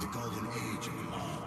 the golden age of mob.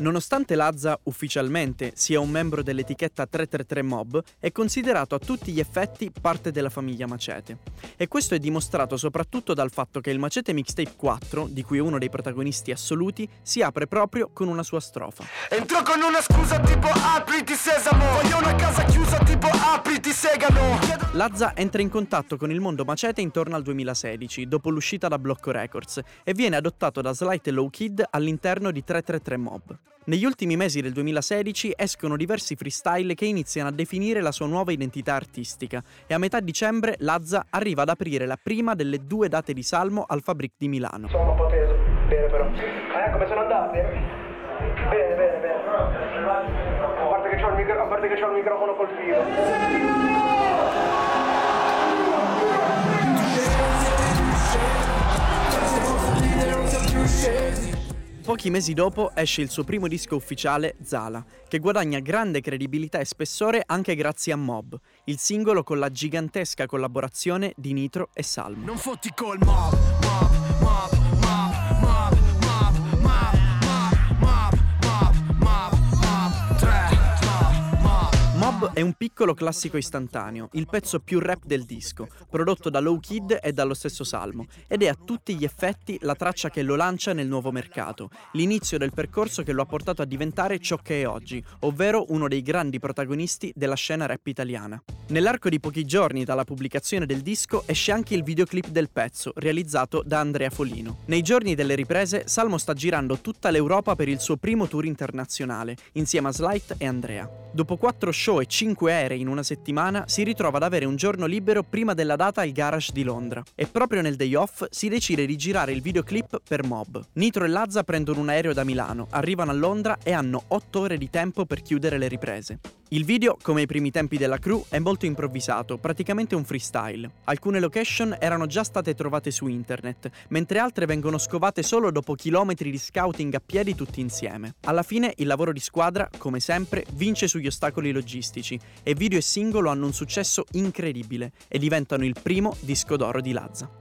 Nonostante Lazza ufficialmente sia un membro dell'etichetta 333 Mob, è considerato a tutti gli effetti parte della famiglia Macete. E questo è dimostrato soprattutto dal fatto che il Macete Mixtape 4, di cui è uno dei protagonisti assoluti, si apre proprio con una sua strofa. Entro con una scusa tipo apriti sesamo Voglio una casa chiusa tipo apriti segano Lazza entra in contatto con il mondo Macete intorno al 2016, dopo l'uscita da Blocco Records, e viene adottato da Slight Low Kid all'interno di 333 Mob. Negli ultimi mesi del 2016 escono diversi freestyle che iniziano a definire la sua nuova identità artistica e a metà dicembre Lazza arriva ad aprire la prima delle due date di Salmo al Fabric di Milano. Sono un po' teso, bene però. Eh, come sono andate? Bene, bene, bene. A parte che c'ho il, micro- il microfono col filo. Pochi mesi dopo esce il suo primo disco ufficiale, Zala, che guadagna grande credibilità e spessore anche grazie a Mob, il singolo con la gigantesca collaborazione di Nitro e Salmo. Non fotti col mob, mob, è un piccolo classico istantaneo, il pezzo più rap del disco, prodotto da Low Kid e dallo stesso Salmo, ed è a tutti gli effetti la traccia che lo lancia nel nuovo mercato, l'inizio del percorso che lo ha portato a diventare ciò che è oggi, ovvero uno dei grandi protagonisti della scena rap italiana. Nell'arco di pochi giorni dalla pubblicazione del disco esce anche il videoclip del pezzo, realizzato da Andrea Folino. Nei giorni delle riprese, Salmo sta girando tutta l'Europa per il suo primo tour internazionale, insieme a Slight e Andrea. Dopo quattro show e cinque aerei in una settimana, si ritrova ad avere un giorno libero prima della data al garage di Londra. E proprio nel day off si decide di girare il videoclip per Mob. Nitro e Lazza prendono un aereo da Milano, arrivano a Londra e hanno otto ore di tempo per chiudere le riprese. Il video, come i primi tempi della crew, è molto improvvisato, praticamente un freestyle. Alcune location erano già state trovate su internet, mentre altre vengono scovate solo dopo chilometri di scouting a piedi tutti insieme. Alla fine il lavoro di squadra, come sempre, vince sugli ostacoli logistici e video e singolo hanno un successo incredibile e diventano il primo disco d'oro di Lazza.